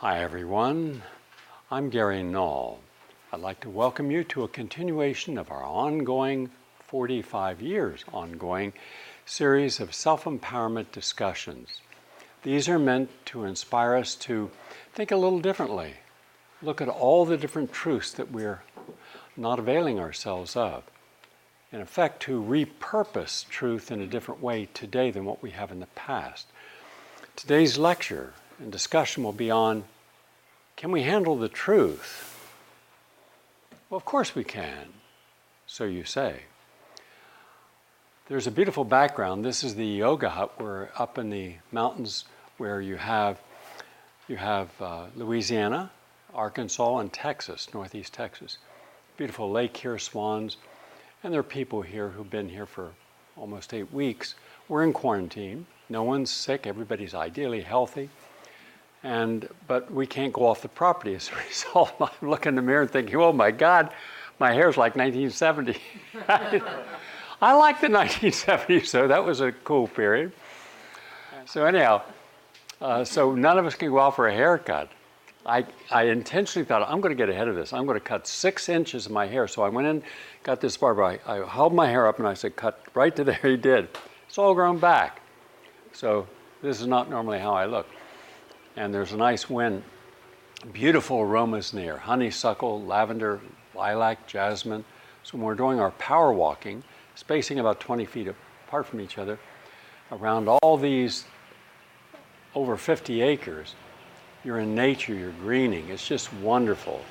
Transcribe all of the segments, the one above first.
Hi, everyone. I'm Gary Null. I'd like to welcome you to a continuation of our ongoing 45 years ongoing series of self empowerment discussions. These are meant to inspire us to think a little differently, look at all the different truths that we're not availing ourselves of. In effect, to repurpose truth in a different way today than what we have in the past. Today's lecture and discussion will be on can we handle the truth? Well, of course we can, so you say. There's a beautiful background. This is the yoga hut. We're up in the mountains where you have you have uh, Louisiana, Arkansas, and Texas, northeast Texas. Beautiful lake here, swans, and there are people here who've been here for almost eight weeks. We're in quarantine. No one's sick. Everybody's ideally healthy. And but we can't go off the property as a result. I'm looking in the mirror and thinking, oh my God, my hair's like 1970. I like the 1970s, so that was a cool period. So anyhow, uh, so none of us can go out for a haircut. I, I intentionally thought, I'm going to get ahead of this. I'm going to cut six inches of my hair. So I went in, got this barber. I, I held my hair up and I said, cut right to there. He did. It's all grown back. So this is not normally how I look. And there's a nice wind. Beautiful aromas near honeysuckle, lavender, lilac, jasmine. So when we're doing our power walking, spacing about 20 feet apart from each other, around all these over 50 acres. You're in nature, you're greening. It's just wonderful.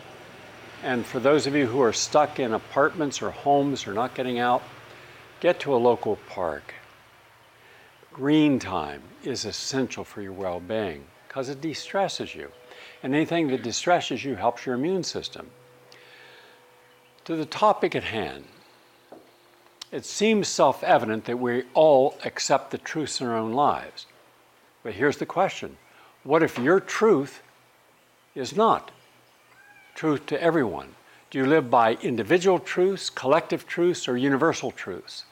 And for those of you who are stuck in apartments or homes or not getting out, get to a local park. Green time is essential for your well being because it de stresses you. And anything that distresses you helps your immune system. To the topic at hand, it seems self evident that we all accept the truths in our own lives. But here's the question What if your truth is not truth to everyone? Do you live by individual truths, collective truths, or universal truths?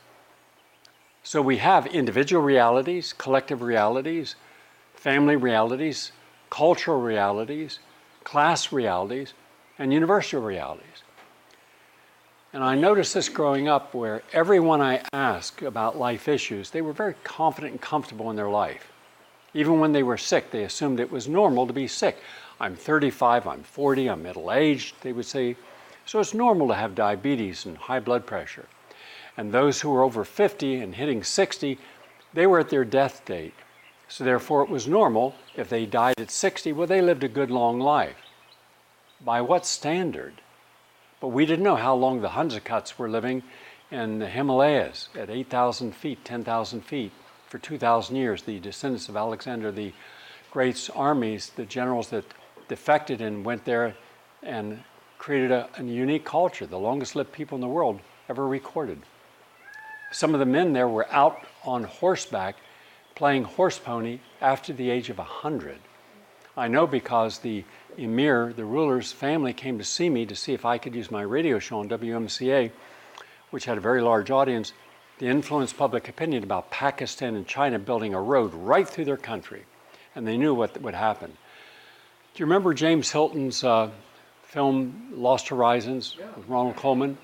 So we have individual realities, collective realities, family realities, cultural realities, class realities, and universal realities. And I noticed this growing up where everyone I asked about life issues, they were very confident and comfortable in their life. Even when they were sick, they assumed it was normal to be sick. I'm 35, I'm 40, I'm middle aged, they would say. So it's normal to have diabetes and high blood pressure. And those who were over 50 and hitting 60, they were at their death date. So therefore, it was normal if they died at 60, well, they lived a good long life. By what standard? But we didn't know how long the Hunzakuts were living in the Himalayas at 8,000 feet, 10,000 feet. For 2,000 years, the descendants of Alexander the Great's armies, the generals that defected and went there and created a, a unique culture, the longest lived people in the world ever recorded. Some of the men there were out on horseback playing horse pony after the age of 100. I know because the emir, the ruler's family, came to see me to see if I could use my radio show on WMCA, which had a very large audience, to influence public opinion about Pakistan and China building a road right through their country. And they knew what would happen. Do you remember James Hilton's uh, film Lost Horizons yeah. with Ronald Colman?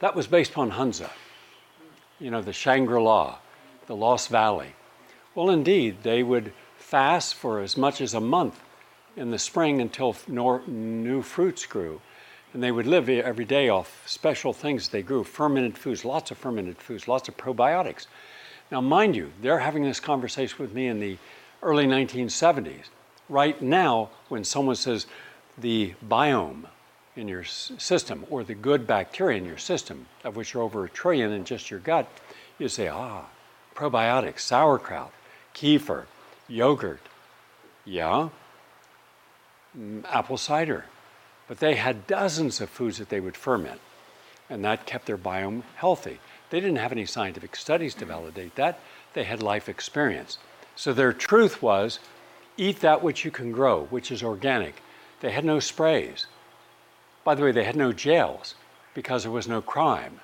That was based upon Hunza, you know, the Shangri La, the Lost Valley. Well, indeed, they would fast for as much as a month in the spring until new fruits grew. And they would live every day off special things they grew fermented foods, lots of fermented foods, lots of probiotics. Now, mind you, they're having this conversation with me in the early 1970s. Right now, when someone says the biome in your system or the good bacteria in your system, of which are over a trillion in just your gut, you say, ah, probiotics, sauerkraut, kefir, yogurt. Yeah, mm, apple cider. But they had dozens of foods that they would ferment, and that kept their biome healthy. They didn't have any scientific studies to validate that. They had life experience. So their truth was eat that which you can grow, which is organic. They had no sprays. By the way, they had no jails because there was no crime.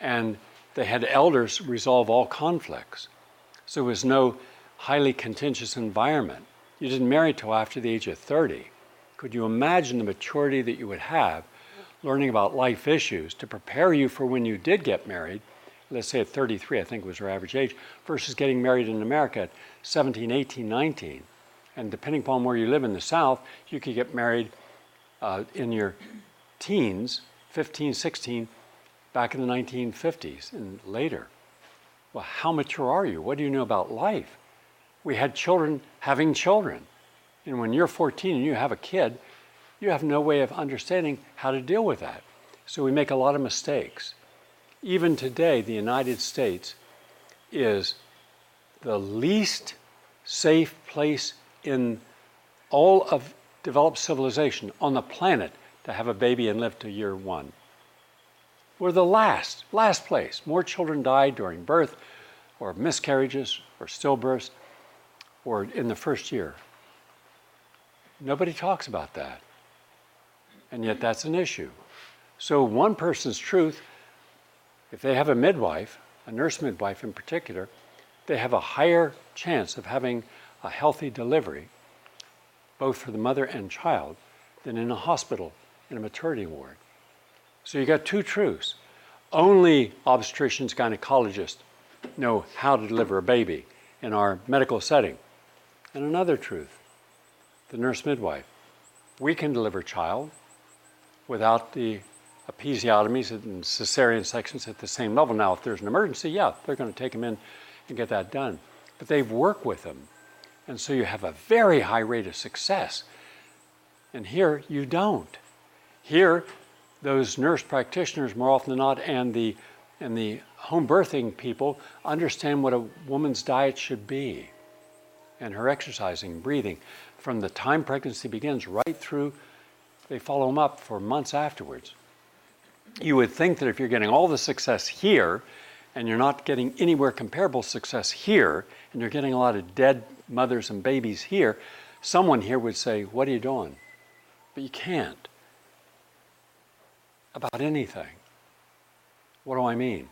And they had elders resolve all conflicts. So it was no highly contentious environment. You didn't marry till after the age of 30. Could you imagine the maturity that you would have learning about life issues to prepare you for when you did get married? Let's say at 33, I think was her average age, versus getting married in America at 17, 18, 19. And depending upon where you live in the South, you could get married uh, in your teens, 15, 16, back in the 1950s and later. Well, how mature are you? What do you know about life? We had children having children. And when you're 14 and you have a kid, you have no way of understanding how to deal with that. So we make a lot of mistakes. Even today, the United States is the least safe place in all of developed civilization on the planet to have a baby and live to year one. We're the last, last place. More children die during birth or miscarriages or stillbirths or in the first year. Nobody talks about that. And yet that's an issue. So, one person's truth, if they have a midwife, a nurse midwife in particular, they have a higher chance of having a healthy delivery, both for the mother and child, than in a hospital, in a maternity ward. So you got two truths. Only obstetricians, gynecologists know how to deliver a baby in our medical setting. And another truth the nurse midwife. We can deliver child without the episiotomies and cesarean sections at the same level. Now, if there's an emergency, yeah, they're going to take them in and get that done. But they've worked with them. And so you have a very high rate of success. And here you don't. Here, those nurse practitioners, more often than not, and the, and the home birthing people understand what a woman's diet should be and her exercising, breathing, from the time pregnancy begins right through, they follow them up for months afterwards. You would think that if you're getting all the success here and you're not getting anywhere comparable success here, and you're getting a lot of dead mothers and babies here, someone here would say, What are you doing? But you can't. About anything. What do I mean?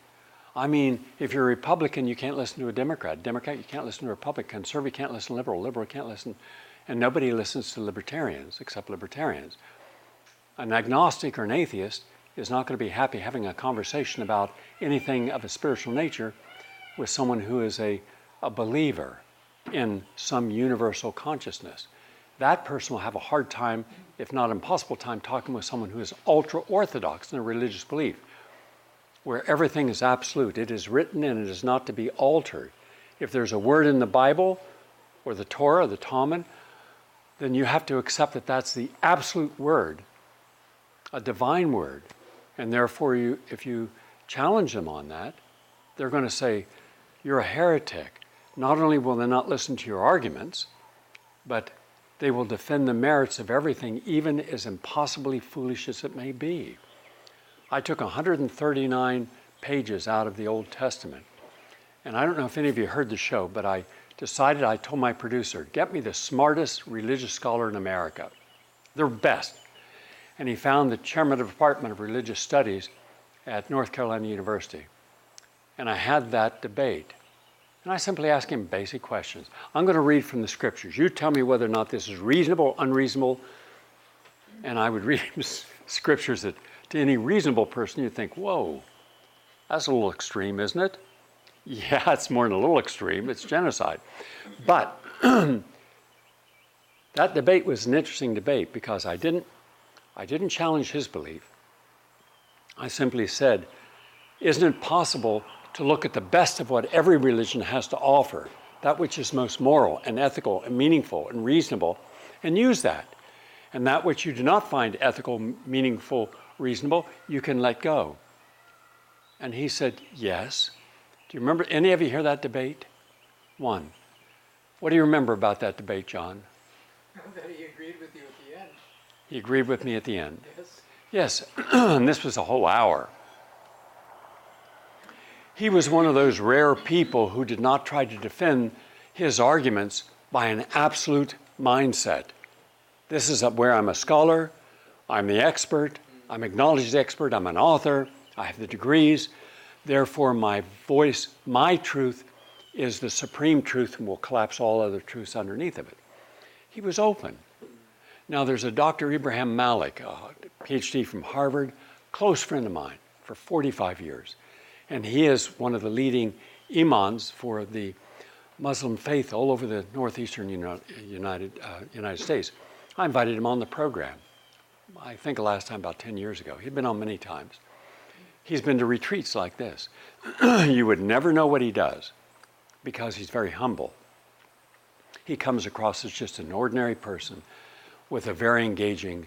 I mean, if you're a Republican, you can't listen to a Democrat. Democrat, you can't listen to a Republican. Conservative, can't listen to liberal. Liberal, can't listen. And nobody listens to libertarians except libertarians. An agnostic or an atheist is not going to be happy having a conversation about anything of a spiritual nature with someone who is a, a believer in some universal consciousness. That person will have a hard time, if not impossible time, talking with someone who is ultra orthodox in their religious belief, where everything is absolute. It is written and it is not to be altered. If there's a word in the Bible or the Torah, or the Talmud, then you have to accept that that's the absolute word, a divine word. And therefore, you, if you challenge them on that, they're going to say, You're a heretic. Not only will they not listen to your arguments, but they will defend the merits of everything, even as impossibly foolish as it may be. I took 139 pages out of the Old Testament. And I don't know if any of you heard the show, but I decided, I told my producer, get me the smartest religious scholar in America. They're best and he found the chairman of the Department of Religious Studies at North Carolina University. And I had that debate. And I simply ask him basic questions. I'm going to read from the scriptures. You tell me whether or not this is reasonable, or unreasonable. And I would read scriptures that to any reasonable person you'd think, whoa, that's a little extreme, isn't it? Yeah, it's more than a little extreme, it's genocide. But that debate was an interesting debate because I didn't I didn't challenge his belief. I simply said, Isn't it possible to look at the best of what every religion has to offer, that which is most moral and ethical and meaningful and reasonable, and use that? And that which you do not find ethical, meaningful, reasonable, you can let go. And he said, Yes. Do you remember any of you hear that debate? One. What do you remember about that debate, John? That he agreed with you at the end. he agreed with me at the end. Yes. Yes, and this was a whole hour. He was one of those rare people who did not try to defend his arguments by an absolute mindset. This is where I'm a scholar, I'm the expert, I'm acknowledged expert, I'm an author, I have the degrees. Therefore, my voice, my truth, is the supreme truth and will collapse all other truths underneath of it. He was open. Now, there's a Dr. Ibrahim Malik, a PhD from Harvard, close friend of mine for 45 years. And he is one of the leading imams for the Muslim faith all over the northeastern United, uh, United States. I invited him on the program. I think the last time about 10 years ago. He'd been on many times. He's been to retreats like this. you would never know what he does because he's very humble. He comes across as just an ordinary person with a very engaging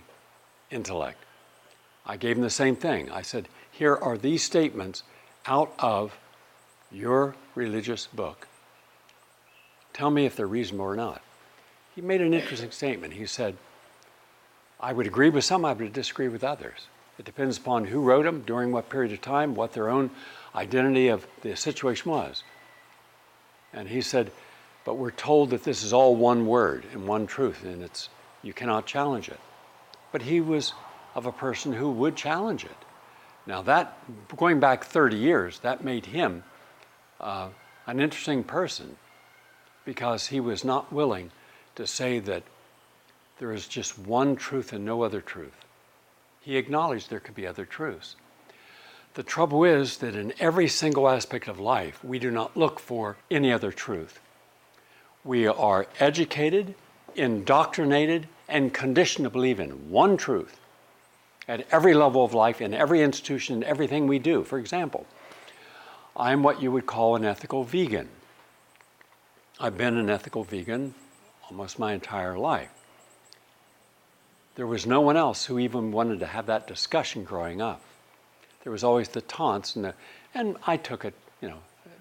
intellect. I gave him the same thing. I said, Here are these statements out of your religious book. Tell me if they're reasonable or not. He made an interesting statement. He said, I would agree with some, I would disagree with others. It depends upon who wrote them, during what period of time, what their own identity of the situation was. And he said, But we're told that this is all one word and one truth, and it's you cannot challenge it. But he was of a person who would challenge it. Now, that, going back 30 years, that made him uh, an interesting person because he was not willing to say that there is just one truth and no other truth. He acknowledged there could be other truths. The trouble is that in every single aspect of life, we do not look for any other truth. We are educated, indoctrinated, and conditioned to believe in one truth at every level of life, in every institution, in everything we do. For example, I'm what you would call an ethical vegan. I've been an ethical vegan almost my entire life. There was no one else who even wanted to have that discussion growing up. There was always the taunts, and, the, and I took it, you know,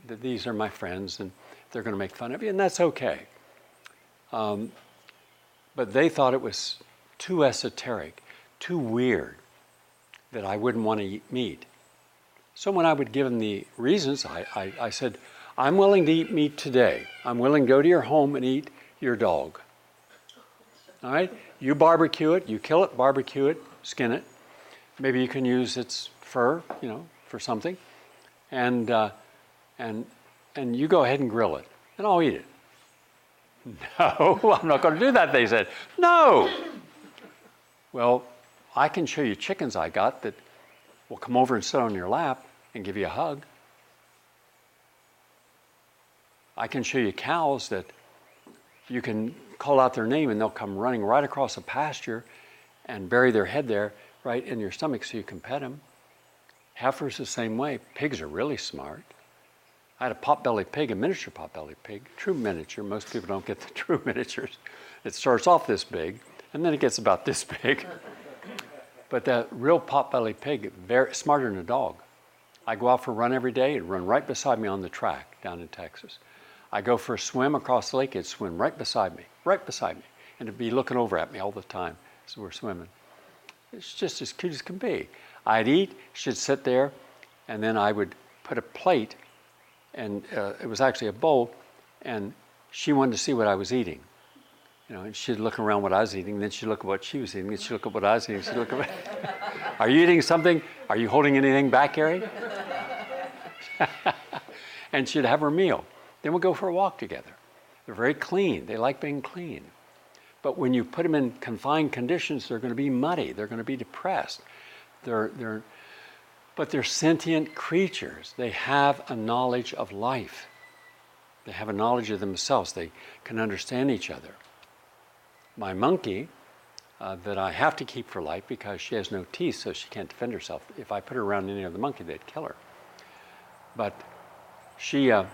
these are my friends, and they're going to make fun of you, and that's okay. Um, but they thought it was too esoteric, too weird, that I wouldn't want to eat meat. So when I would give them the reasons, I, I, I said, I'm willing to eat meat today. I'm willing to go to your home and eat your dog. All right? You barbecue it, you kill it, barbecue it, skin it. Maybe you can use its fur, you know, for something. And, uh, and, and you go ahead and grill it, and I'll eat it. No, I'm not going to do that, they said. No! Well, I can show you chickens I got that will come over and sit on your lap and give you a hug. I can show you cows that you can call out their name and they'll come running right across a pasture and bury their head there right in your stomach so you can pet them. Heifers the same way. Pigs are really smart. I had a pot-bellied pig, a miniature pot-bellied pig, true miniature. Most people don't get the true miniatures. It starts off this big, and then it gets about this big. But that real pot-bellied pig, very smarter than a dog. I go out for a run every day. It'd run right beside me on the track down in Texas. I go for a swim across the lake. It'd swim right beside me, right beside me, and it'd be looking over at me all the time as we're swimming. It's just as cute as can be. I'd eat, she'd sit there, and then I would put a plate and uh, it was actually a bowl, and she wanted to see what I was eating. You know, and she'd look around what I was eating, then she'd look at what she was eating, then she'd look at what I was eating, she'd look at Are you eating something? Are you holding anything back, Gary? and she'd have her meal. Then we'd go for a walk together. They're very clean. They like being clean. But when you put them in confined conditions, they're going to be muddy. They're going to be depressed. They're, they're, but they're sentient creatures. They have a knowledge of life, they have a knowledge of themselves. They can understand each other. My monkey, uh, that I have to keep for life because she has no teeth, so she can't defend herself. If I put her around any other monkey, they'd kill her. But she, uh,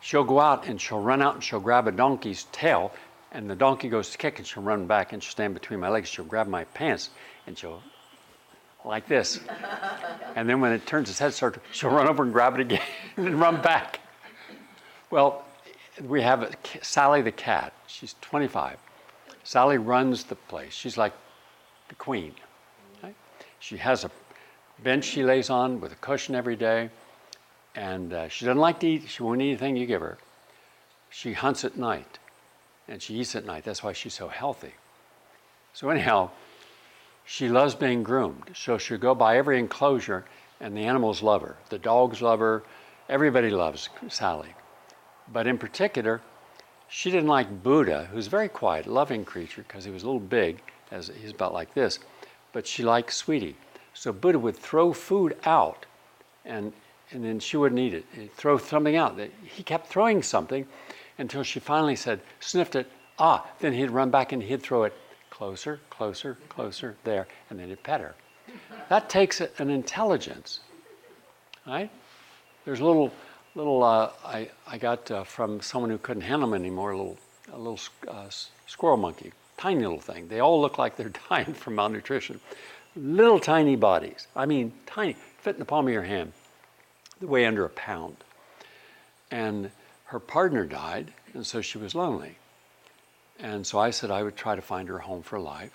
she'll go out and she'll run out and she'll grab a donkey's tail, and the donkey goes to kick, and she'll run back and she'll stand between my legs. She'll grab my pants and she'll like this. And then when it turns its head, she'll run over and grab it again and run back. Well, we have a, Sally the cat. She's 25. Sally runs the place. She's like the queen. Right? She has a bench she lays on with a cushion every day. And uh, she doesn't like to eat. She won't eat anything you give her. She hunts at night. And she eats at night. That's why she's so healthy. So anyhow, she loves being groomed. So she'll go by every enclosure, and the animals love her. The dogs love her. Everybody loves Sally. But in particular, she didn't like Buddha, who's a very quiet, loving creature, because he was a little big, as he's about like this, but she liked Sweetie. So Buddha would throw food out, and, and then she wouldn't eat it. He'd throw something out. He kept throwing something until she finally said, sniffed it, ah, then he'd run back and he'd throw it closer, closer, closer, there, and then he'd pet her. That takes an intelligence, right? There's a little, little uh, I, I got uh, from someone who couldn't handle them anymore, a little, a little uh, squirrel monkey, tiny little thing. They all look like they're dying from malnutrition. Little tiny bodies, I mean, tiny, fit in the palm of your hand, they weigh under a pound. And her partner died, and so she was lonely. And so I said I would try to find her a home for life.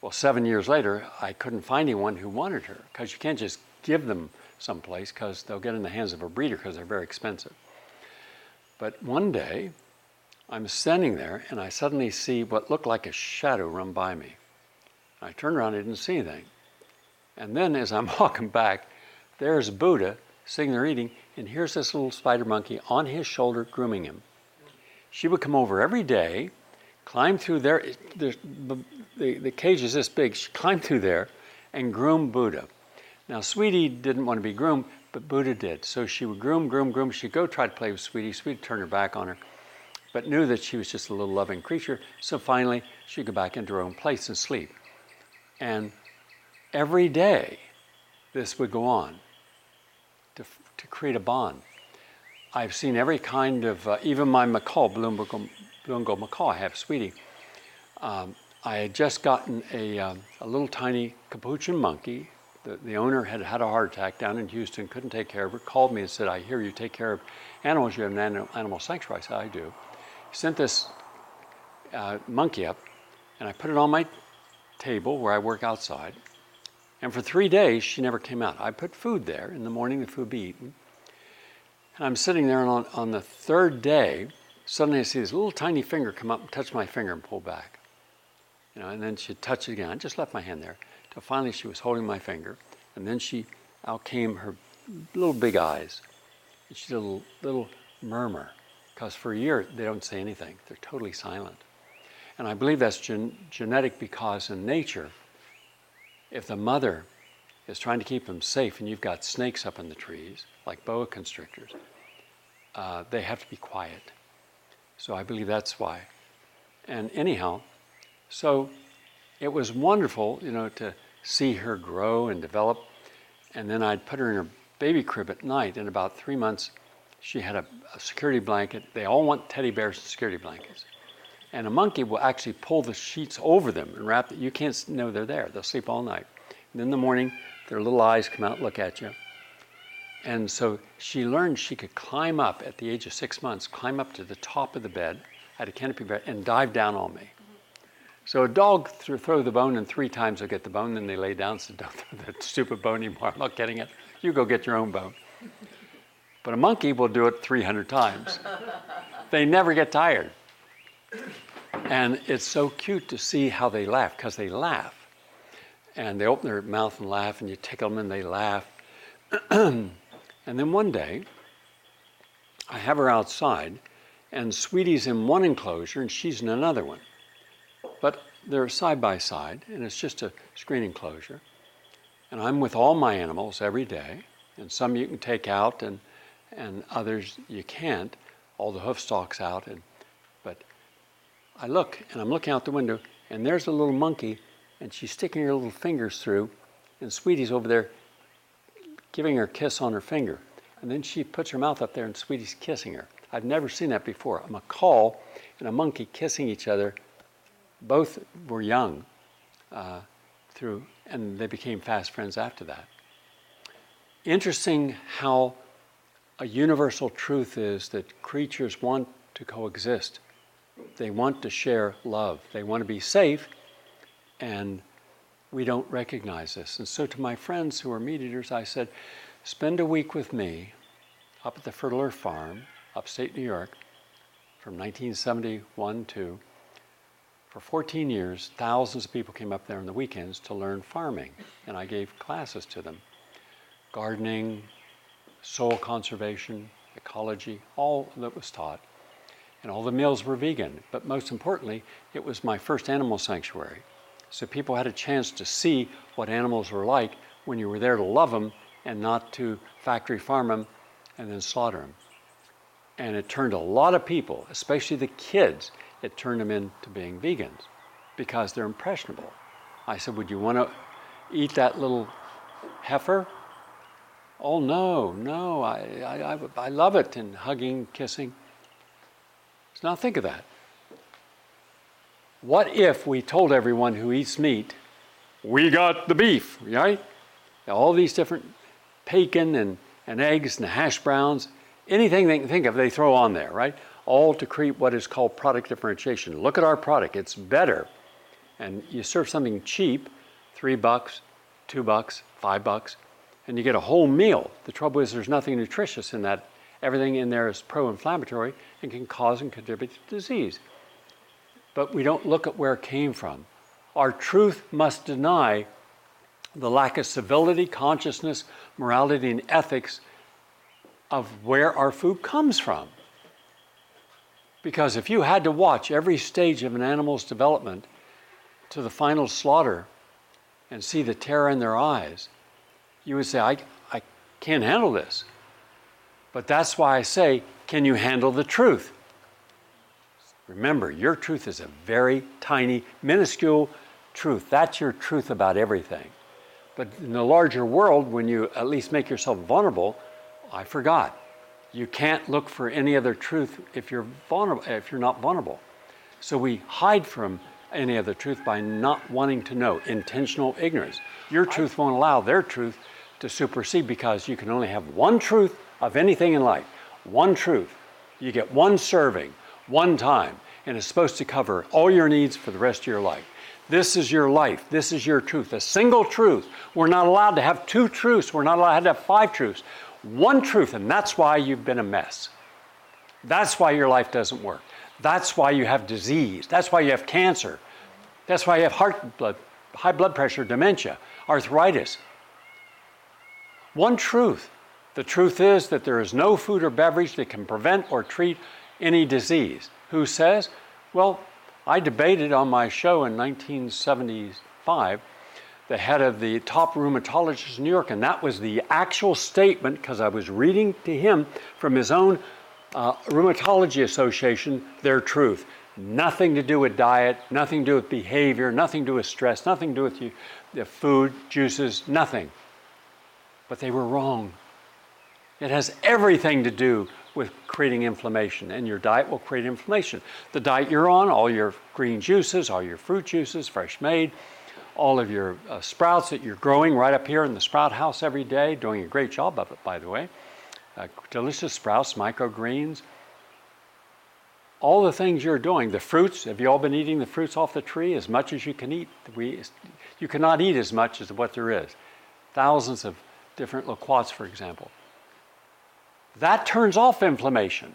Well, seven years later, I couldn't find anyone who wanted her because you can't just give them someplace because they'll get in the hands of a breeder because they're very expensive. But one day, I'm standing there and I suddenly see what looked like a shadow run by me. I turned around, I didn't see anything. And then as I'm walking back, there's Buddha sitting there eating, and here's this little spider monkey on his shoulder grooming him. She would come over every day climb through there. The, the, the cage is this big. She climbed through there and groomed Buddha. Now, Sweetie didn't want to be groomed, but Buddha did. So she would groom, groom, groom. She'd go try to play with Sweetie. Sweetie turned her back on her, but knew that she was just a little loving creature. So finally, she'd go back into her own place and sleep. And every day, this would go on to, to create a bond. I've seen every kind of, uh, even my macaw, Bloomberg, Lungo macaw I have, Sweetie. Um, I had just gotten a, um, a little tiny capuchin monkey. The, the owner had had a heart attack down in Houston, couldn't take care of her, called me and said, I hear you take care of animals. You have an animal, animal sanctuary. I said, I do. He sent this uh, monkey up, and I put it on my table where I work outside. And for three days, she never came out. I put food there. In the morning, the food be eaten. And I'm sitting there, and on, on the third day, Suddenly I see this little tiny finger come up and touch my finger and pull back. You know, and then she'd touch it again. I just left my hand there. Till finally she was holding my finger. And then she out came her little big eyes. And she did a little, little murmur. Because for a year they don't say anything. They're totally silent. And I believe that's gen- genetic because in nature, if the mother is trying to keep them safe and you've got snakes up in the trees, like boa constrictors, uh, they have to be quiet. So I believe that's why. And anyhow, so it was wonderful, you know, to see her grow and develop. And then I'd put her in her baby crib at night. In about three months, she had a, a security blanket. They all want teddy bears and security blankets. And a monkey will actually pull the sheets over them and wrap it. You can't know they're there. They'll sleep all night. And in the morning, their little eyes come out, and look at you. And so she learned she could climb up at the age of six months, climb up to the top of the bed, at a canopy bed, and dive down on me. So a dog th- throw the bone, and three times they'll get the bone, then they lay down. So don't throw that stupid bone anymore. I'm not getting it. You go get your own bone. But a monkey will do it 300 times. they never get tired. And it's so cute to see how they laugh, because they laugh. And they open their mouth and laugh, and you tickle them and they laugh. And then one day, I have her outside, and Sweetie's in one enclosure and she's in another one. But they're side by side, and it's just a screen enclosure. And I'm with all my animals every day, and some you can take out, and, and others you can't, all the hoof stalks out. And, but I look, and I'm looking out the window, and there's a little monkey, and she's sticking her little fingers through, and Sweetie's over there giving her a kiss on her finger. And then she puts her mouth up there and Sweetie's kissing her. I've never seen that before. A macaw and a monkey kissing each other. Both were young uh, through, and they became fast friends after that. Interesting how a universal truth is that creatures want to coexist. They want to share love. They want to be safe, and we don't recognize this. And so, to my friends who are meat eaters, I said, spend a week with me up at the Fertile Farm, upstate New York, from 1971 to for 14 years, thousands of people came up there on the weekends to learn farming, and I gave classes to them gardening, soil conservation, ecology, all that was taught. and all the meals were vegan. But most importantly, it was my first animal sanctuary. So people had a chance to see what animals were like when you were there to love them and not to factory farm them and then slaughter them. And it turned a lot of people, especially the kids, it turned them into being vegans because they're impressionable. I said, Would you want to eat that little heifer? Oh, no, no, I, I, I, love it, and hugging, kissing. So now think of that. What if we told everyone who eats meat, we got the beef, right? All these different bacon and, and eggs and hash browns, anything they can think of, they throw on there, right? All to create what is called product differentiation. Look at our product, it's better. And you serve something cheap, three bucks, two bucks, five bucks, and you get a whole meal. The trouble is, there's nothing nutritious in that. Everything in there is pro inflammatory and can cause and contribute to disease. But we don't look at where it came from. Our truth must deny the lack of civility, consciousness, morality, and ethics of where our food comes from. Because if you had to watch every stage of an animal's development to the final slaughter and see the terror in their eyes, you would say, I, I can't handle this. But that's why I say, can you handle the truth? Remember, your truth is a very tiny, minuscule truth. That's your truth about everything. But in the larger world, when you at least make yourself vulnerable, I forgot. You can't look for any other truth if you're vulnerable, if you're not vulnerable. So we hide from any other truth by not wanting to know, intentional ignorance. Your truth won't allow their truth to supersede because you can only have one truth of anything in life. One truth. You get one serving, one time, and it's supposed to cover all your needs for the rest of your life. This is your life. This is your truth. A single truth. We're not allowed to have two truths. We're not allowed to have five truths. One truth, and that's why you've been a mess. That's why your life doesn't work. That's why you have disease. That's why you have cancer. That's why you have heart blood, high blood pressure, dementia, arthritis. One truth. The truth is that there is no food or beverage that can prevent or treat any disease. Who says? Well, I debated on my show in 1975 the head of the top rheumatologist in New York, and that was the actual statement because I was reading to him from his own uh, rheumatology association their truth. Nothing to do with diet, nothing to do with behavior, nothing to do with stress, nothing to do with you, the food, juices, nothing. But they were wrong. It has everything to do with creating inflammation, and your diet will create inflammation. The diet you're on, all your green juices, all your fruit juices, fresh made, all of your uh, sprouts that you're growing right up here in the sprout house every day, doing a great job of it, by the way. Uh, delicious sprouts, microgreens, all the things you're doing, the fruits, have you all been eating the fruits off the tree as much as you can eat? We, you cannot eat as much as what there is. Thousands of different loquats, for example. That turns off inflammation.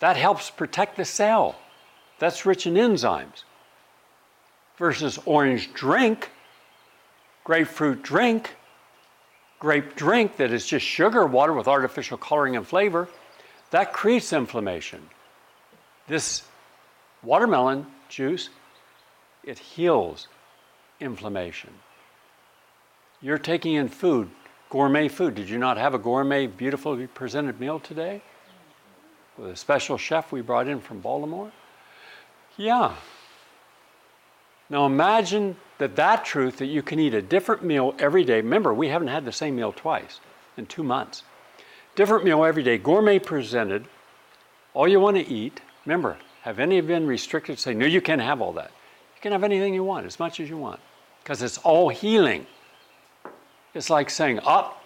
That helps protect the cell. That's rich in enzymes. Versus orange drink, grapefruit drink, grape drink that is just sugar water with artificial coloring and flavor, that creates inflammation. This watermelon juice, it heals inflammation. You're taking in food gourmet food. Did you not have a gourmet, beautifully presented meal today? With a special chef we brought in from Baltimore? Yeah. Now imagine that that truth that you can eat a different meal every day. Remember, we haven't had the same meal twice in two months. Different meal every day, gourmet presented, all you want to eat. Remember, have any been restricted? Say, no, you can't have all that. You can have anything you want, as much as you want, because it's all healing. It's like saying, up, oh,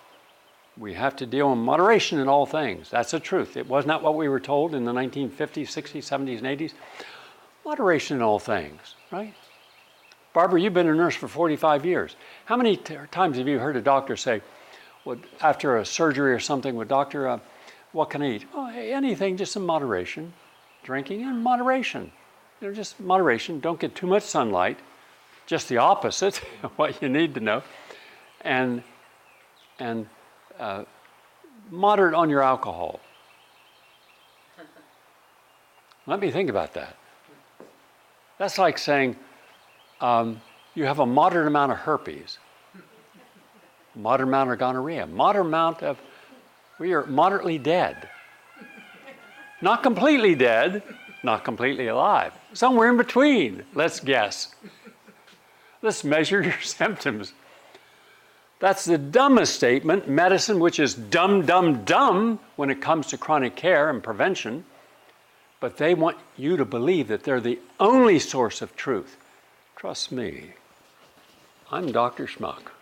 we have to deal in moderation in all things. That's the truth. It was not what we were told in the 1950s, 60s, 70s, and 80s. Moderation in all things, right? Barbara, you've been a nurse for 45 years. How many t- times have you heard a doctor say, well, after a surgery or something, with doctor, uh, what can I eat? Oh, hey, anything, just in moderation. Drinking in moderation. You know, just moderation. Don't get too much sunlight. Just the opposite, what you need to know and, and uh, moderate on your alcohol. Let me think about that. That's like saying um, you have a moderate amount of herpes, moderate amount of gonorrhea, moderate amount of, we are moderately dead. Not completely dead, not completely alive. Somewhere in between, let's guess. Let's measure your symptoms. That's the dumbest statement, medicine, which is dumb, dumb, dumb when it comes to chronic care and prevention. But they want you to believe that they're the only source of truth. Trust me, I'm Dr. Schmuck.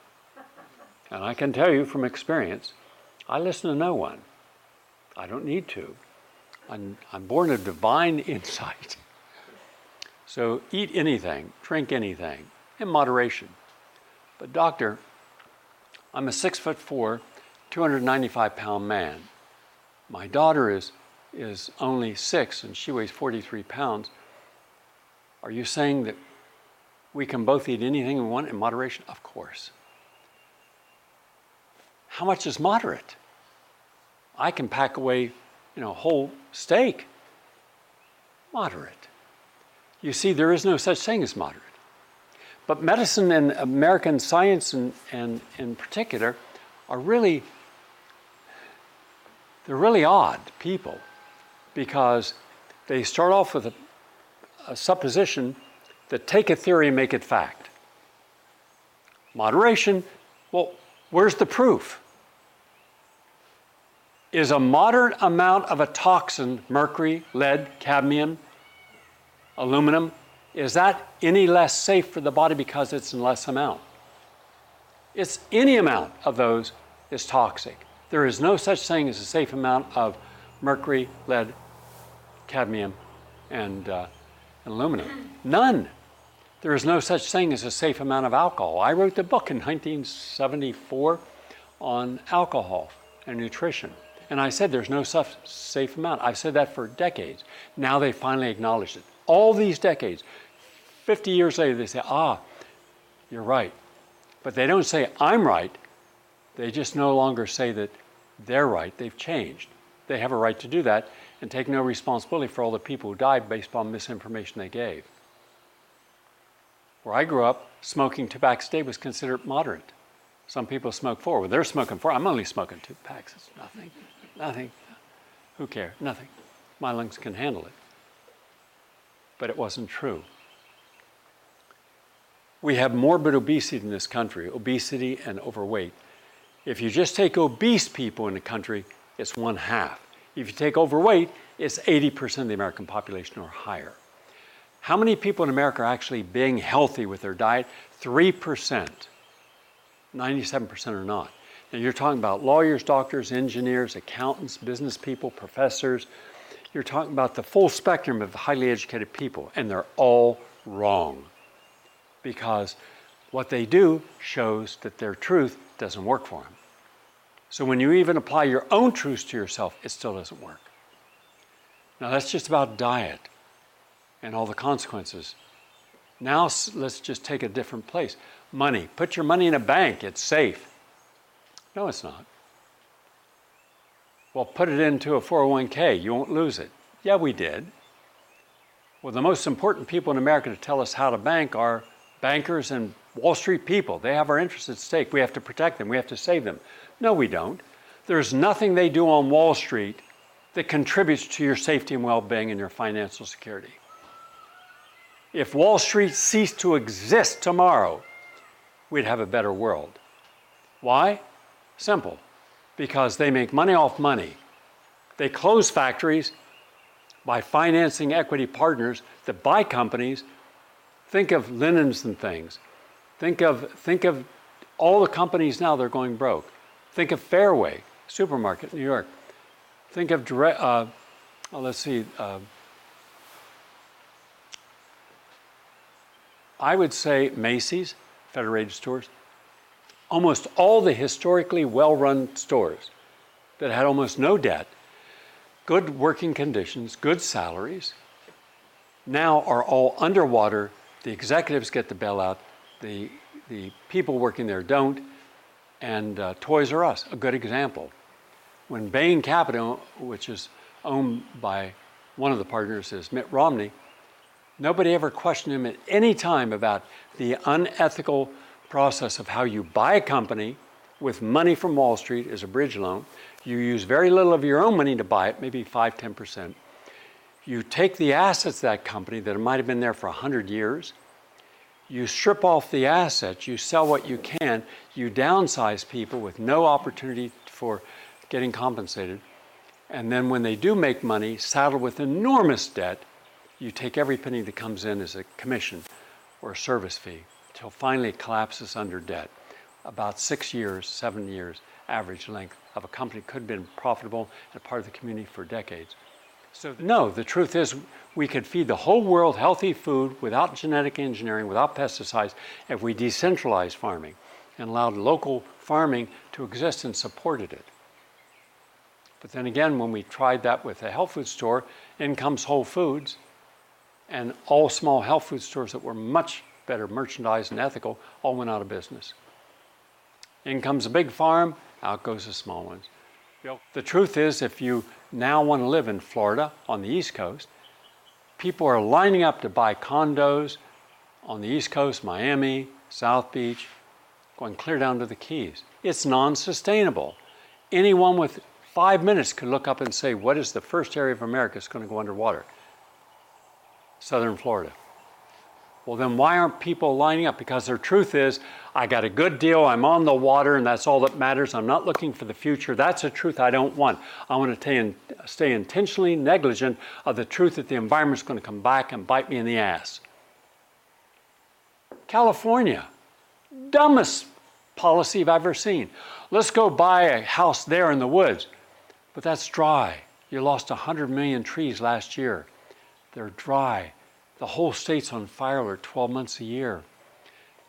And I can tell you from experience, I listen to no one. I don't need to. I'm, I'm born of divine insight. So eat anything, drink anything in moderation. But, doctor, I'm a six foot four, 295 pound man. My daughter is, is only six and she weighs 43 pounds. Are you saying that we can both eat anything we want in moderation? Of course. How much is moderate? I can pack away, you know, a whole steak. Moderate. You see, there is no such thing as moderate. But medicine and American science, and, and in particular, are really they're really odd people because they start off with a, a supposition that take a theory and make it fact. Moderation, well, where's the proof? Is a moderate amount of a toxin, mercury, lead, cadmium, aluminum, is that any less safe for the body because it's in less amount? It's any amount of those is toxic. There is no such thing as a safe amount of mercury, lead, cadmium, and, uh, and aluminum. None. There is no such thing as a safe amount of alcohol. I wrote the book in 1974 on alcohol and nutrition. And I said there's no safe amount. I've said that for decades. Now they finally acknowledged it. All these decades, 50 years later, they say, ah, you're right. But they don't say, I'm right. They just no longer say that they're right. They've changed. They have a right to do that and take no responsibility for all the people who died based on misinformation they gave. Where I grew up, smoking two packs a day was considered moderate. Some people smoke four. Well, they're smoking four. I'm only smoking two packs. It's nothing. Nothing. Who cares? Nothing. My lungs can handle it. But it wasn't true we have morbid obesity in this country, obesity and overweight. If you just take obese people in the country, it's one half. If you take overweight, it's 80% of the American population or higher. How many people in America are actually being healthy with their diet? 3%. 97% are not. Now you're talking about lawyers, doctors, engineers, accountants, business people, professors. You're talking about the full spectrum of highly educated people, and they're all wrong because what they do shows that their truth doesn't work for them. So when you even apply your own truths to yourself, it still doesn't work. Now that's just about diet and all the consequences. Now let's just take a different place. Money. Put your money in a bank, it's safe. No, it's not. Well, put it into a 401k, you won't lose it. Yeah, we did. Well, the most important people in America to tell us how to bank are bankers and Wall Street people. They have our interests at stake. We have to protect them. We have to save them. No, we don't. There's nothing they do on Wall Street that contributes to your safety and well being and your financial security. If Wall Street ceased to exist tomorrow, we'd have a better world. Why? Simple. Because they make money off money. They close factories by financing equity partners that buy companies Think of linens and things. Think of, think of all the companies now, they're going broke. Think of Fairway, supermarket in New York. Think of, uh, let's see, uh, I would say Macy's, Federated Stores. Almost all the historically well run stores that had almost no debt, good working conditions, good salaries, now are all underwater the executives get the bailout, the, the people working there don't, and uh, Toys R Us, a good example. When Bain Capital, which is owned by one of the partners is Mitt Romney. Nobody ever questioned him at any time about the unethical process of how you buy a company with money from Wall Street as a bridge loan. You use very little of your own money to buy it, maybe 5 10%. You take the assets of that company that might have been there for 100 years, you strip off the assets, you sell what you can, you downsize people with no opportunity for getting compensated. And then when they do make money, saddled with enormous debt, you take every penny that comes in as a commission or a service fee until finally it collapses under debt. About six years, seven years, average length of a company could have been profitable and part of the community for decades. So, no, the truth is we could feed the whole world healthy food without genetic engineering, without pesticides, if we decentralized farming and allowed local farming to exist and supported it. But then again, when we tried that with a health food store, in comes Whole Foods, and all small health food stores that were much better merchandised and ethical all went out of business. In comes a big farm, out goes the small ones. The truth is, if you now want to live in Florida on the East Coast, people are lining up to buy condos on the East Coast, Miami, South Beach, going clear down to the Keys. It's non sustainable. Anyone with five minutes could look up and say, What is the first area of America that's going to go underwater? Southern Florida. Well, then why aren't people lining up? Because their truth is, I got a good deal, I'm on the water, and that's all that matters. I'm not looking for the future. That's a truth I don't want. I want to stay intentionally negligent of the truth that the environment's going to come back and bite me in the ass. California, dumbest policy I've ever seen. Let's go buy a house there in the woods. But that's dry. You lost 100 million trees last year. They're dry. The whole state's on fire alert 12 months a year.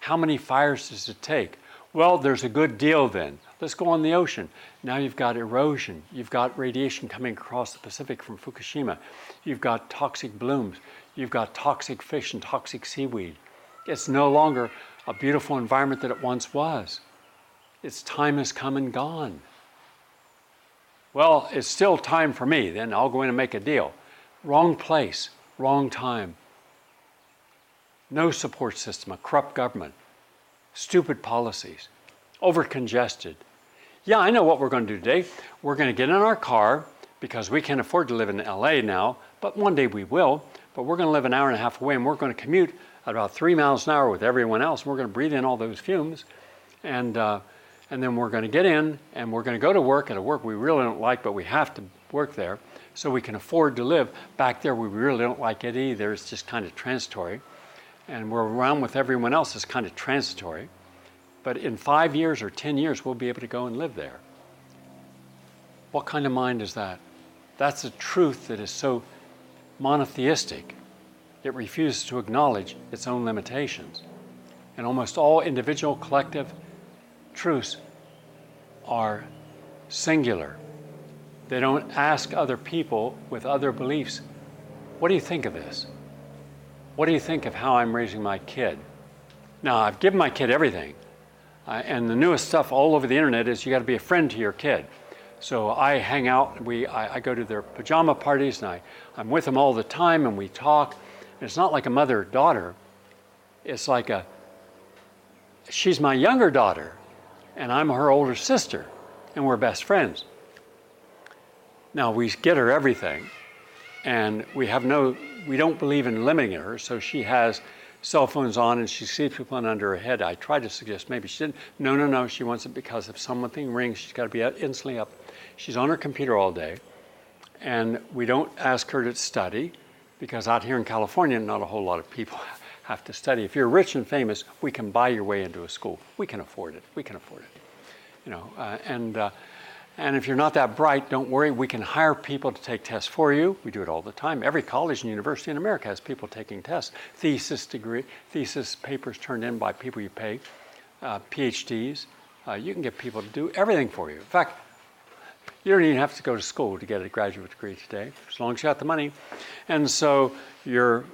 How many fires does it take? Well, there's a good deal then. Let's go on the ocean. Now you've got erosion. You've got radiation coming across the Pacific from Fukushima. You've got toxic blooms. You've got toxic fish and toxic seaweed. It's no longer a beautiful environment that it once was. Its time has come and gone. Well, it's still time for me. Then I'll go in and make a deal. Wrong place, wrong time no support system, a corrupt government, stupid policies, over congested. Yeah, I know what we're going to do today. We're going to get in our car because we can't afford to live in LA now, but one day we will. But we're going to live an hour and a half away and we're going to commute at about three miles an hour with everyone else. And We're going to breathe in all those fumes. And, uh, and then we're going to get in and we're going to go to work at a work we really don't like, but we have to work there so we can afford to live. Back there, we really don't like it either. It's just kind of transitory and we're around with everyone else is kind of transitory. But in five years or 10 years, we'll be able to go and live there. What kind of mind is that? That's a truth that is so monotheistic, it refuses to acknowledge its own limitations. And almost all individual collective truths are singular. They don't ask other people with other beliefs, what do you think of this? What do you think of how I'm raising my kid? Now, I've given my kid everything. Uh, and the newest stuff all over the internet is you got to be a friend to your kid. So I hang out, we, I, I, go to their pajama parties, and I, I'm with them all the time, and we talk. And it's not like a mother daughter, it's like a, she's my younger daughter, and I'm her older sister, and we're best friends. Now, we get her everything, and we have no we don't believe in limiting her, so she has cell phones on and she sleeps with one under her head. I tried to suggest maybe she didn't. No, no, no, she wants it because if something rings, she's got to be instantly up. She's on her computer all day, and we don't ask her to study because out here in California, not a whole lot of people have to study. If you're rich and famous, we can buy your way into a school. We can afford it. We can afford it. You know, uh, and uh, and if you're not that bright, don't worry. We can hire people to take tests for you. We do it all the time. Every college and university in America has people taking tests. Thesis degree, thesis papers turned in by people you pay, uh, PhDs. Uh, you can get people to do everything for you. In fact, you don't even have to go to school to get a graduate degree today, as long as you have the money. And so you're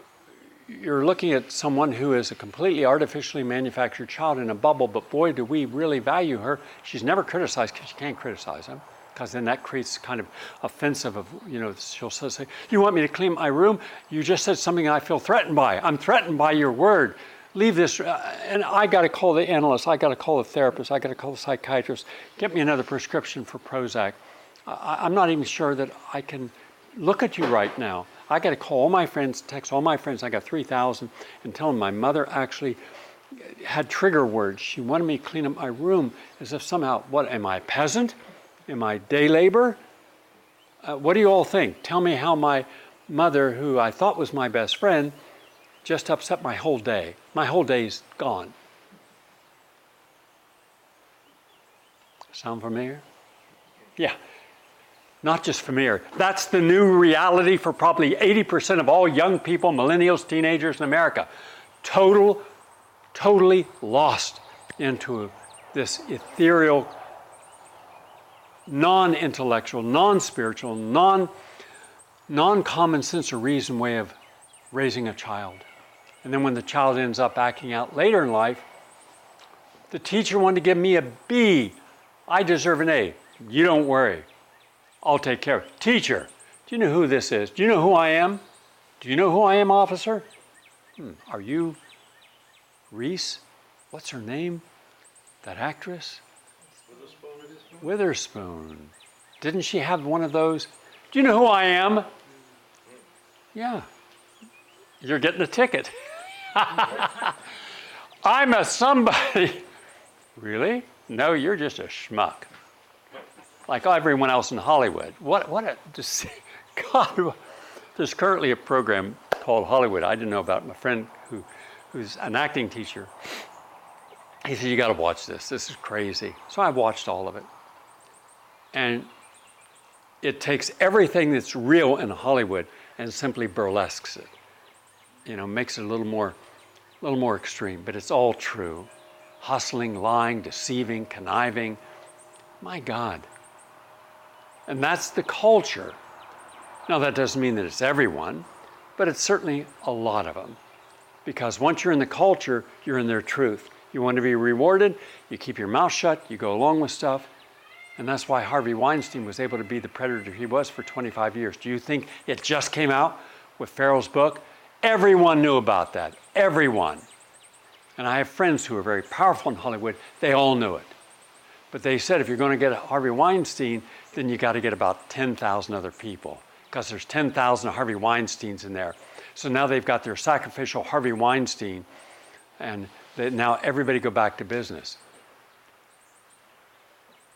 you're looking at someone who is a completely artificially manufactured child in a bubble, but boy, do we really value her. She's never criticized because she can't criticize him. because then that creates kind of offensive of, you know, she'll say, you want me to clean my room? You just said something I feel threatened by. I'm threatened by your word. Leave this, uh, and I got to call the analyst, I got to call the therapist, I got to call the psychiatrist, get me another prescription for Prozac. I, I'm not even sure that I can look at you right now. I got to call all my friends, text all my friends, I got 3,000, and tell them my mother actually had trigger words. She wanted me to clean up my room as if somehow, what, am I peasant? Am I day labor? Uh, what do you all think? Tell me how my mother, who I thought was my best friend, just upset my whole day. My whole day's gone. Sound familiar? Yeah. Not just familiar. That's the new reality for probably 80% of all young people, millennials, teenagers in America. Total, totally lost into this ethereal non intellectual, non spiritual, non non common sense or reason way of raising a child. And then when the child ends up acting out later in life, the teacher wanted to give me a B. I deserve an A. You don't worry. I'll take care of it. Teacher, do you know who this is? Do you know who I am? Do you know who I am, officer? Hmm. Are you Reese? What's her name? That actress? Witherspoon. Didn't she have one of those? Do you know who I am? Yeah. You're getting a ticket. I'm a somebody. really? No, you're just a schmuck. Like everyone else in Hollywood. What, what a, just, God, there's currently a program called Hollywood. I didn't know about. My friend who, who's an acting teacher, he said, You got to watch this. This is crazy. So I watched all of it. And it takes everything that's real in Hollywood and simply burlesques it. You know, makes it a little more, a little more extreme, but it's all true. Hustling, lying, deceiving, conniving. My God. And that's the culture. Now, that doesn't mean that it's everyone, but it's certainly a lot of them. Because once you're in the culture, you're in their truth. You want to be rewarded, you keep your mouth shut, you go along with stuff, and that's why Harvey Weinstein was able to be the predator he was for 25 years. Do you think it just came out with Farrow's book? Everyone knew about that. Everyone. And I have friends who are very powerful in Hollywood. They all knew it. But they said if you're going to get Harvey Weinstein, then you got to get about 10,000 other people because there's 10,000 Harvey Weinsteins in there. So now they've got their sacrificial Harvey Weinstein, and now everybody go back to business.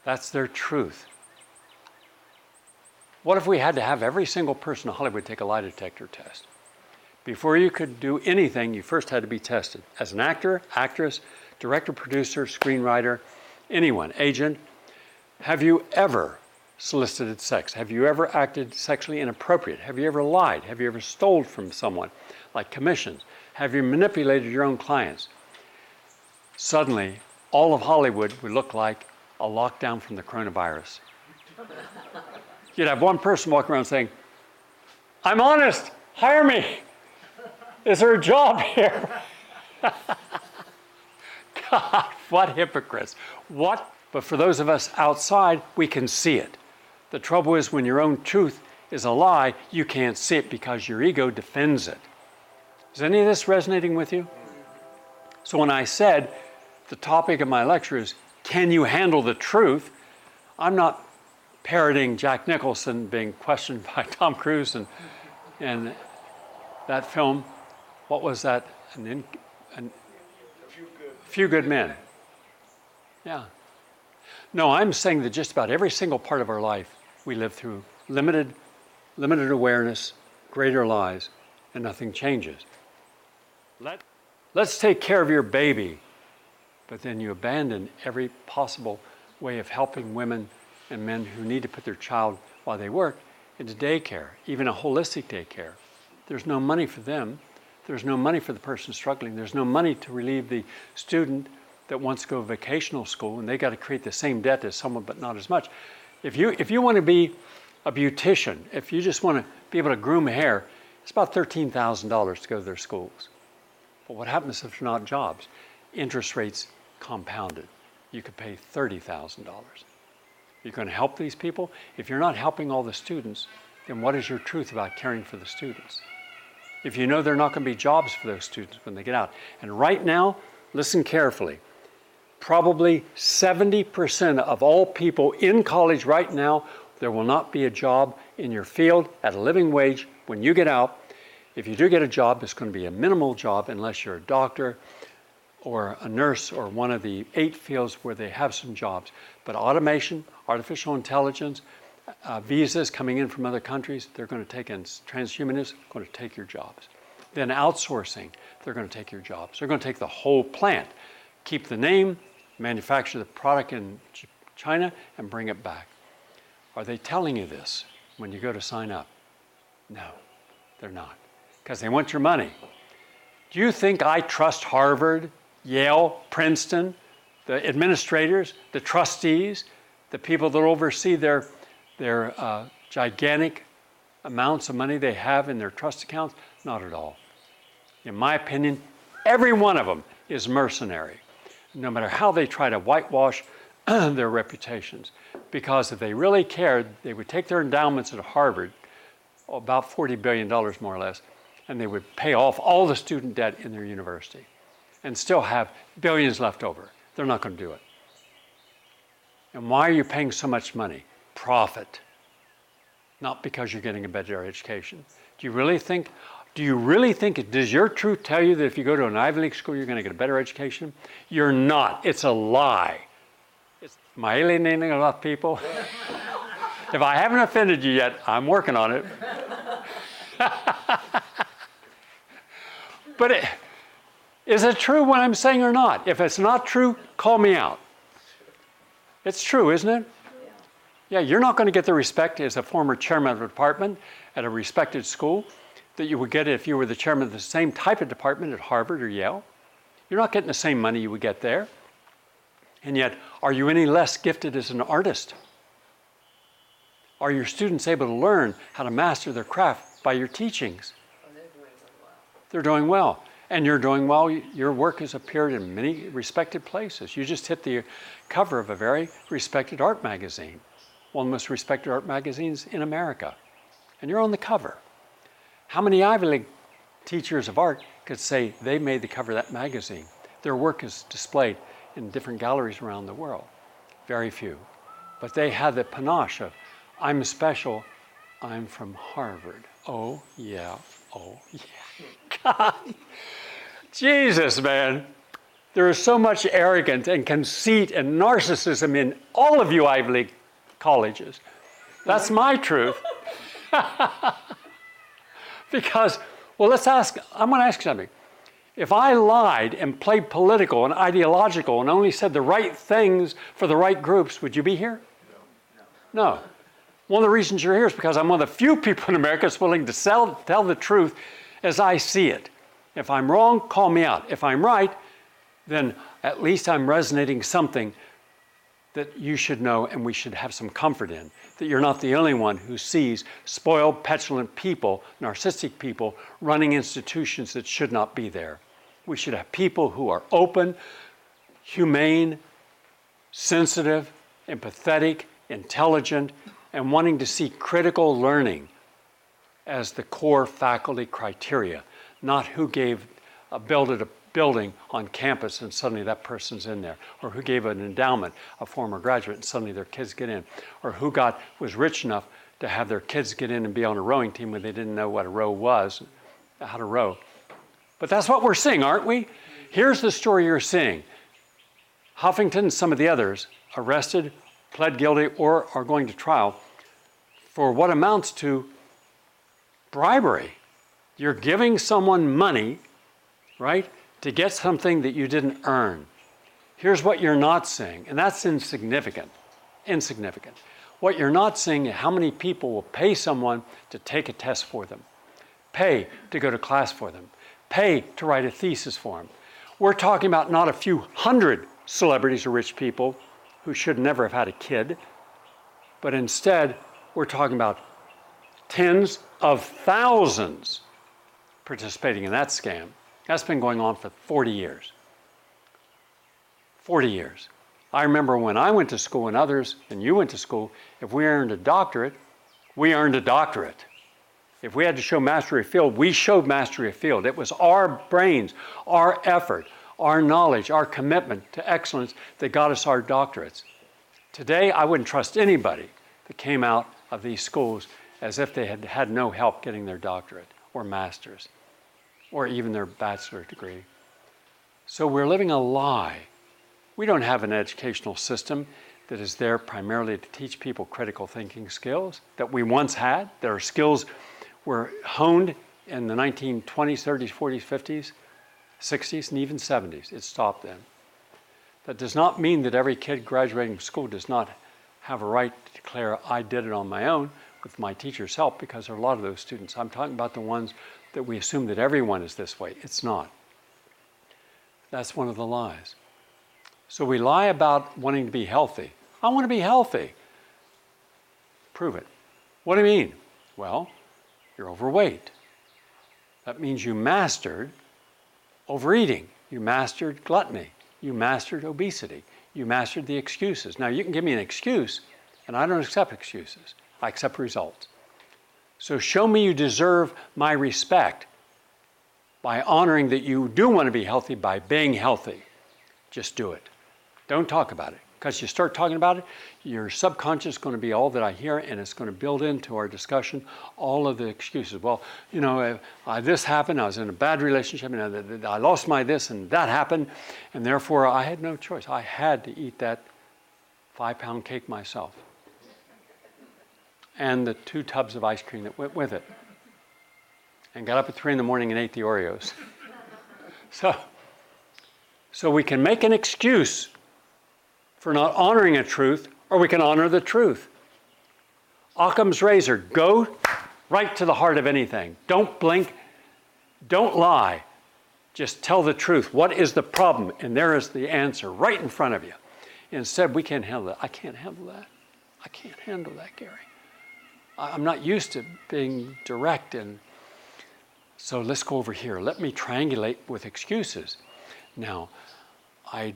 That's their truth. What if we had to have every single person in Hollywood take a lie detector test? Before you could do anything, you first had to be tested. As an actor, actress, director, producer, screenwriter, anyone, agent, have you ever solicited sex? Have you ever acted sexually inappropriate? Have you ever lied? Have you ever stole from someone, like commissions? Have you manipulated your own clients? Suddenly, all of Hollywood would look like a lockdown from the coronavirus. You'd have one person walking around saying, I'm honest, hire me. Is there a job here? God, what hypocrites. What? But for those of us outside, we can see it. The trouble is when your own truth is a lie, you can't see it because your ego defends it. Is any of this resonating with you? So when I said the topic of my lecture is can you handle the truth? I'm not parroting Jack Nicholson being questioned by Tom Cruise and, and that film. What was that? An, in, an, few, good. few good men. Yeah. No, I'm saying that just about every single part of our life we live through limited, limited awareness, greater lies, and nothing changes. Let, let's take care of your baby but then you abandon every possible way of helping women and men who need to put their child while they work into daycare, even a holistic daycare. There's no money for them. There's no money for the person struggling. There's no money to relieve the student that wants to go to vocational school and they got to create the same debt as someone but not as much. If you if you want to be a beautician, if you just want to be able to groom hair, it's about $13,000 to go to their schools. But what happens if they're not jobs? Interest rates compounded. You could pay $30,000. You're going to help these people? If you're not helping all the students, then what is your truth about caring for the students? If you know there are not going to be jobs for those students when they get out. And right now, listen carefully. Probably 70% of all people in college right now, there will not be a job in your field at a living wage when you get out. If you do get a job, it's going to be a minimal job unless you're a doctor or a nurse or one of the eight fields where they have some jobs. But automation, artificial intelligence, uh, visas coming in from other countries, they're going to take in transhumanists, going to take your jobs. Then outsourcing, they're going to take your jobs. They're going to take the whole plant, keep the name, manufacture the product in China, and bring it back. Are they telling you this when you go to sign up? No, they're not, because they want your money. Do you think I trust Harvard, Yale, Princeton, the administrators, the trustees, the people that oversee their, their uh, gigantic amounts of money they have in their trust accounts? Not at all. In my opinion, every one of them is mercenary, no matter how they try to whitewash their reputations. Because if they really cared, they would take their endowments at Harvard, about $40 billion more or less, and they would pay off all the student debt in their university and still have billions left over. They're not going to do it. And why are you paying so much money? Profit. Not because you're getting a better education. Do you really think, do you really think, it does your truth tell you that if you go to an Ivy League school, you're going to get a better education? You're not. It's a lie. It's, am I alienating a lot of people? if I haven't offended you yet, I'm working on it. but it, is it true what I'm saying or not? If it's not true, call me out. It's true, isn't it? Yeah, Yeah, you're not going to get the respect as a former chairman of a department at a respected school that you would get if you were the chairman of the same type of department at Harvard or Yale. You're not getting the same money you would get there. And yet, are you any less gifted as an artist? Are your students able to learn how to master their craft by your teachings? Oh, they're doing well. They're doing well. And you're doing well. Your work has appeared in many respected places. You just hit the cover of a very respected art magazine, one of the most respected art magazines in America. And you're on the cover. How many Ivy League teachers of art could say they made the cover of that magazine? Their work is displayed in different galleries around the world. Very few. But they had the panache of, I'm special, I'm from Harvard. Oh, yeah, oh, yeah. God. Jesus, man. There is so much arrogance and conceit and narcissism in all of you Ivy League colleges. That's my truth. because, well, let's ask, I'm going to ask something. If I lied and played political and ideological and only said the right things for the right groups, would you be here? No. no. One of the reasons you're here is because I'm one of the few people in America that's willing to sell, tell the truth as I see it. If I'm wrong, call me out. If I'm right, then at least I'm resonating something that you should know and we should have some comfort in. That you're not the only one who sees spoiled, petulant people, narcissistic people running institutions that should not be there. We should have people who are open, humane, sensitive, empathetic, intelligent, and wanting to see critical learning as the core faculty criteria, not who gave uh, a builded a building on campus and suddenly that person's in there, or who gave an endowment, a former graduate, and suddenly their kids get in, or who got was rich enough to have their kids get in and be on a rowing team when they didn't know what a row was, how to row. But that's what we're seeing, aren't we? Here's the story you're seeing. Huffington and some of the others arrested, pled guilty, or are going to trial for what amounts to bribery. You're giving someone money, right, to get something that you didn't earn. Here's what you're not seeing, and that's insignificant. Insignificant. What you're not seeing is how many people will pay someone to take a test for them, pay to go to class for them, pay to write a thesis for them. We're talking about not a few hundred celebrities or rich people who should never have had a kid, but instead, we're talking about tens of thousands participating in that scam. That's been going on for 40 years. 40 years. I remember when I went to school and others, and you went to school, if we earned a doctorate, we earned a doctorate. If we had to show mastery of field, we showed mastery of field. It was our brains, our effort, our knowledge, our commitment to excellence that got us our doctorates. Today, I wouldn't trust anybody that came out of these schools as if they had had no help getting their doctorate or master's or even their bachelor degree. So we're living a lie. We don't have an educational system that is there primarily to teach people critical thinking skills that we once had. There are skills were honed in the 1920s, 30s, 40s, 50s, 60s, and even 70s. It stopped then. That does not mean that every kid graduating school does not have a right to declare, I did it on my own with my teacher's help, because there are a lot of those students. I'm talking about the ones that we assume that everyone is this way. It's not. That's one of the lies. So we lie about wanting to be healthy. I want to be healthy. Prove it. What do you mean? Well, you're overweight. That means you mastered overeating, you mastered gluttony, you mastered obesity, you mastered the excuses. Now, you can give me an excuse, and I don't accept excuses, I accept results. So, show me you deserve my respect by honoring that you do want to be healthy by being healthy. Just do it. Don't talk about it. Because you start talking about it, your subconscious is going to be all that I hear, and it's going to build into our discussion all of the excuses. Well, you know, this happened, I was in a bad relationship, and I lost my this, and that happened, and therefore I had no choice. I had to eat that five pound cake myself. And the two tubs of ice cream that went with it. And got up at three in the morning and ate the Oreos. so, so we can make an excuse for not honoring a truth, or we can honor the truth. Occam's razor go right to the heart of anything. Don't blink, don't lie. Just tell the truth. What is the problem? And there is the answer right in front of you. Instead, we can't handle that. I can't handle that. I can't handle that, Gary. I'm not used to being direct and so let's go over here. Let me triangulate with excuses. Now, I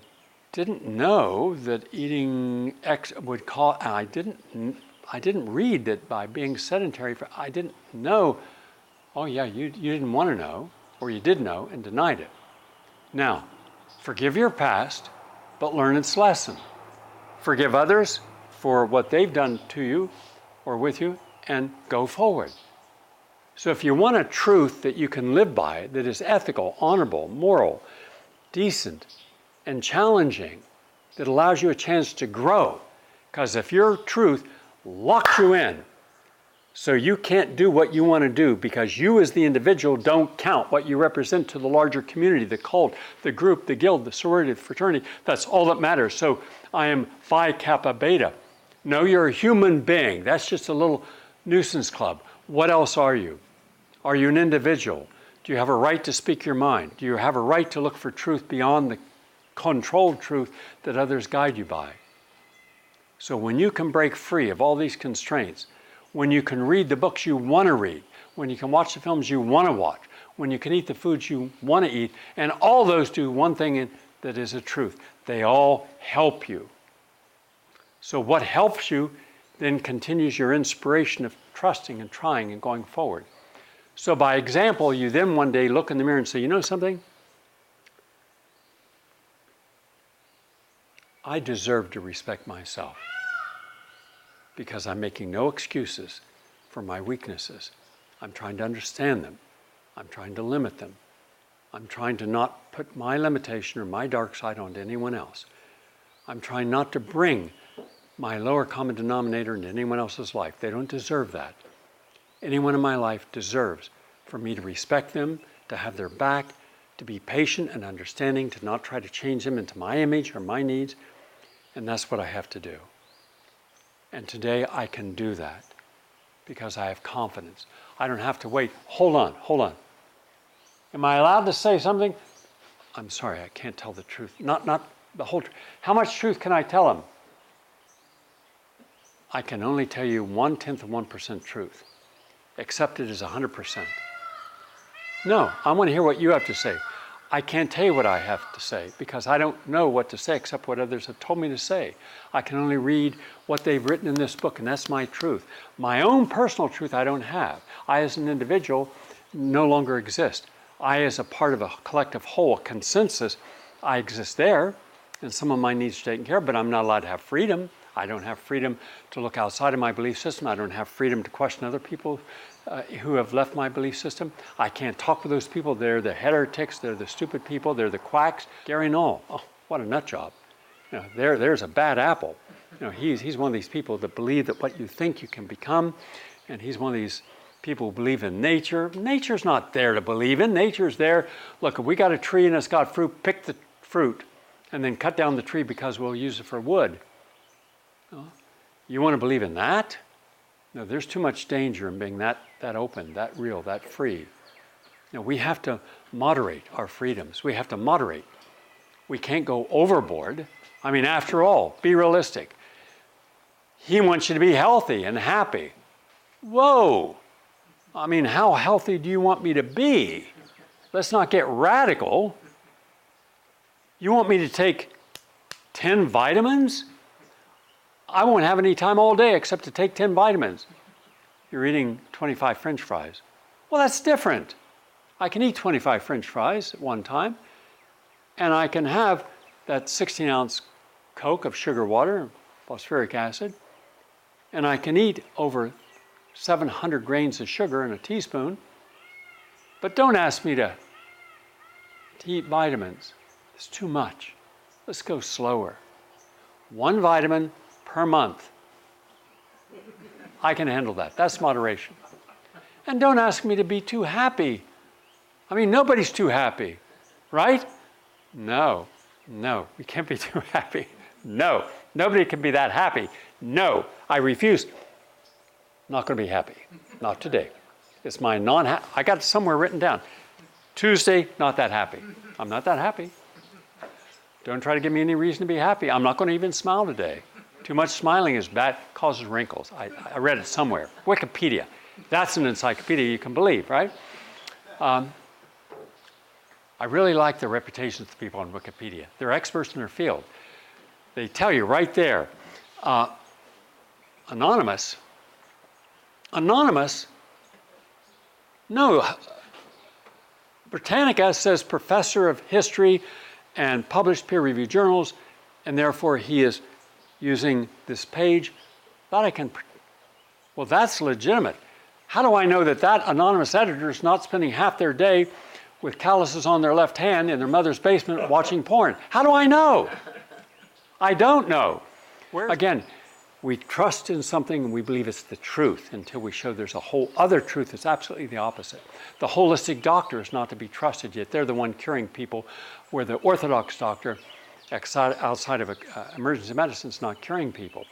didn't know that eating X would cause, I didn't, I didn't read that by being sedentary, for, I didn't know, oh yeah, you, you didn't want to know, or you did know and denied it. Now, forgive your past, but learn its lesson. Forgive others for what they've done to you or with you, and go forward. So, if you want a truth that you can live by, that is ethical, honorable, moral, decent, and challenging that allows you a chance to grow. Because if your truth locks you in, so you can't do what you want to do because you as the individual don't count what you represent to the larger community, the cult, the group, the guild, the sorority, the fraternity. That's all that matters. So I am Phi Kappa Beta. No, you're a human being. That's just a little nuisance club. What else are you? Are you an individual? Do you have a right to speak your mind? Do you have a right to look for truth beyond the controlled truth that others guide you by. So when you can break free of all these constraints, when you can read the books you want to read, when you can watch the films you want to watch, when you can eat the foods you want to eat, and all those do one thing that is a truth they all help you. So, what helps you then continues your inspiration of trusting and trying and going forward. So, by example, you then one day look in the mirror and say, You know something? I deserve to respect myself because I'm making no excuses for my weaknesses. I'm trying to understand them. I'm trying to limit them. I'm trying to not put my limitation or my dark side onto anyone else. I'm trying not to bring my lower common denominator into anyone else's life. They don't deserve that. Anyone in my life deserves for me to respect them, to have their back, to be patient and understanding, to not try to change them into my image or my needs, and that's what I have to do. And today I can do that because I have confidence. I don't have to wait. Hold on, hold on. Am I allowed to say something? I'm sorry, I can't tell the truth. Not, not the whole truth. How much truth can I tell him? I can only tell you one tenth of 1% truth. Accept it as 100%. No, I want to hear what you have to say. I can't tell you what I have to say because I don't know what to say except what others have told me to say. I can only read what they've written in this book, and that's my truth. My own personal truth, I don't have. I, as an individual, no longer exist. I, as a part of a collective whole, a consensus, I exist there, and some of my needs are taken care of, but I'm not allowed to have freedom. I don't have freedom to look outside of my belief system. I don't have freedom to question other people uh, who have left my belief system. I can't talk with those people. They're the heretics, they're the stupid people, they're the quacks. Gary Null, oh, what a nut job. You know, there, there's a bad apple. You know, he's, he's one of these people that believe that what you think you can become, and he's one of these people who believe in nature. Nature's not there to believe in. Nature's there. Look, if we got a tree and it's got fruit, pick the fruit and then cut down the tree because we'll use it for wood. You want to believe in that? No, there's too much danger in being that, that open, that real, that free. No, we have to moderate our freedoms. We have to moderate. We can't go overboard. I mean, after all, be realistic. He wants you to be healthy and happy. Whoa! I mean, how healthy do you want me to be? Let's not get radical. You want me to take 10 vitamins? I won't have any time all day except to take 10 vitamins. You're eating 25 french fries. Well, that's different. I can eat 25 french fries at one time, and I can have that 16 ounce Coke of sugar water, and phosphoric acid, and I can eat over 700 grains of sugar in a teaspoon. But don't ask me to, to eat vitamins. It's too much. Let's go slower. One vitamin per month. I can handle that. That's moderation. And don't ask me to be too happy. I mean, nobody's too happy, right? No, no, we can't be too happy. No, nobody can be that happy. No, I refuse. Not going to be happy. Not today. It's my non I got somewhere written down. Tuesday, not that happy. I'm not that happy. Don't try to give me any reason to be happy. I'm not going to even smile today. Too much smiling is bad, causes wrinkles. I, I read it somewhere. Wikipedia. That's an encyclopedia you can believe, right? Um, I really like the reputations of the people on Wikipedia. They're experts in their field. They tell you right there. Uh, anonymous. Anonymous. No. Britannica says professor of history and published peer reviewed journals, and therefore he is using this page, that I can, well, that's legitimate. How do I know that that anonymous editor is not spending half their day with calluses on their left hand in their mother's basement watching porn? How do I know? I don't know. Where's Again, we trust in something and we believe it's the truth until we show there's a whole other truth that's absolutely the opposite. The holistic doctor is not to be trusted yet. They're the one curing people, where the orthodox doctor outside of uh, emergency medicine is not curing people.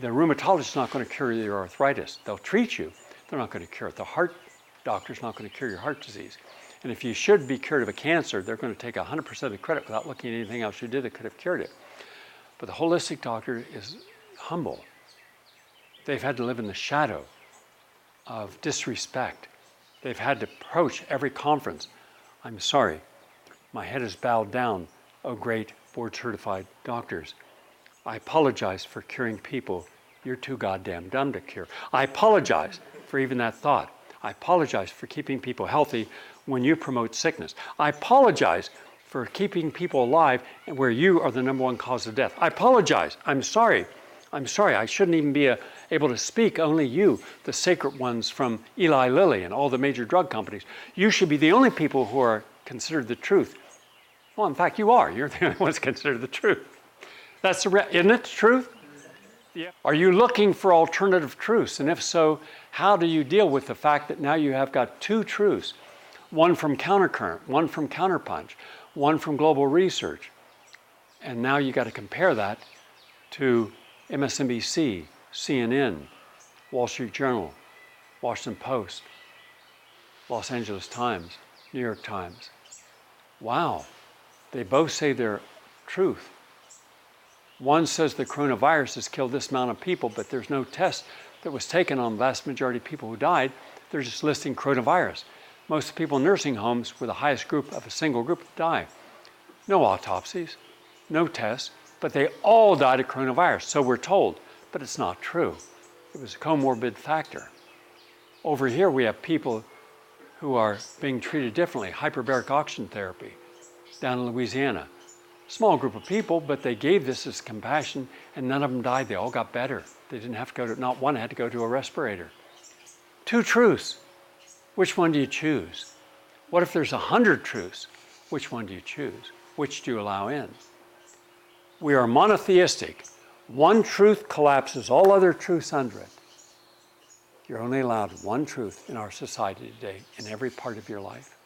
The rheumatologist is not going to cure your arthritis. They'll treat you. They're not going to cure it. The heart doctor is not going to cure your heart disease. And if you should be cured of a cancer, they're going to take 100% of the credit without looking at anything else you did that could have cured it. But the holistic doctor is humble. They've had to live in the shadow of disrespect. They've had to approach every conference. I'm sorry, my head is bowed down, O great board certified doctors. I apologize for curing people you're too goddamn dumb to cure. I apologize for even that thought. I apologize for keeping people healthy when you promote sickness. I apologize for keeping people alive where you are the number one cause of death. I apologize. I'm sorry. I'm sorry. I shouldn't even be a, uh, able to speak. Only you, the sacred ones from Eli Lilly and all the major drug companies. You should be the only people who are considered the truth well, in fact, you are. You're the only ones considered the truth. That's the re- isn't it the truth? Yeah. Are you looking for alternative truths? And if so, how do you deal with the fact that now you have got two truths one from Countercurrent, one from Counterpunch, one from Global Research? And now you got to compare that to MSNBC, CNN, Wall Street Journal, Washington Post, Los Angeles Times, New York Times. Wow. They both say their truth. One says the coronavirus has killed this amount of people, but there's no test that was taken on the vast majority of people who died. They're just listing coronavirus. Most people in nursing homes were the highest group of a single group to die. No autopsies, no tests, but they all died of coronavirus, so we're told. But it's not true. It was a comorbid factor. Over here, we have people who are being treated differently hyperbaric oxygen therapy down in Louisiana. Small group of people, but they gave this as compassion, and none of them died. They all got better. They didn't have to go to, not one had to go to a respirator. Two truths. Which one do you choose? What if there's a hundred truths? Which one do you choose? Which do you allow in? We are monotheistic. One truth collapses all other truths under it. You're only allowed one truth in our society today, in every part of your life.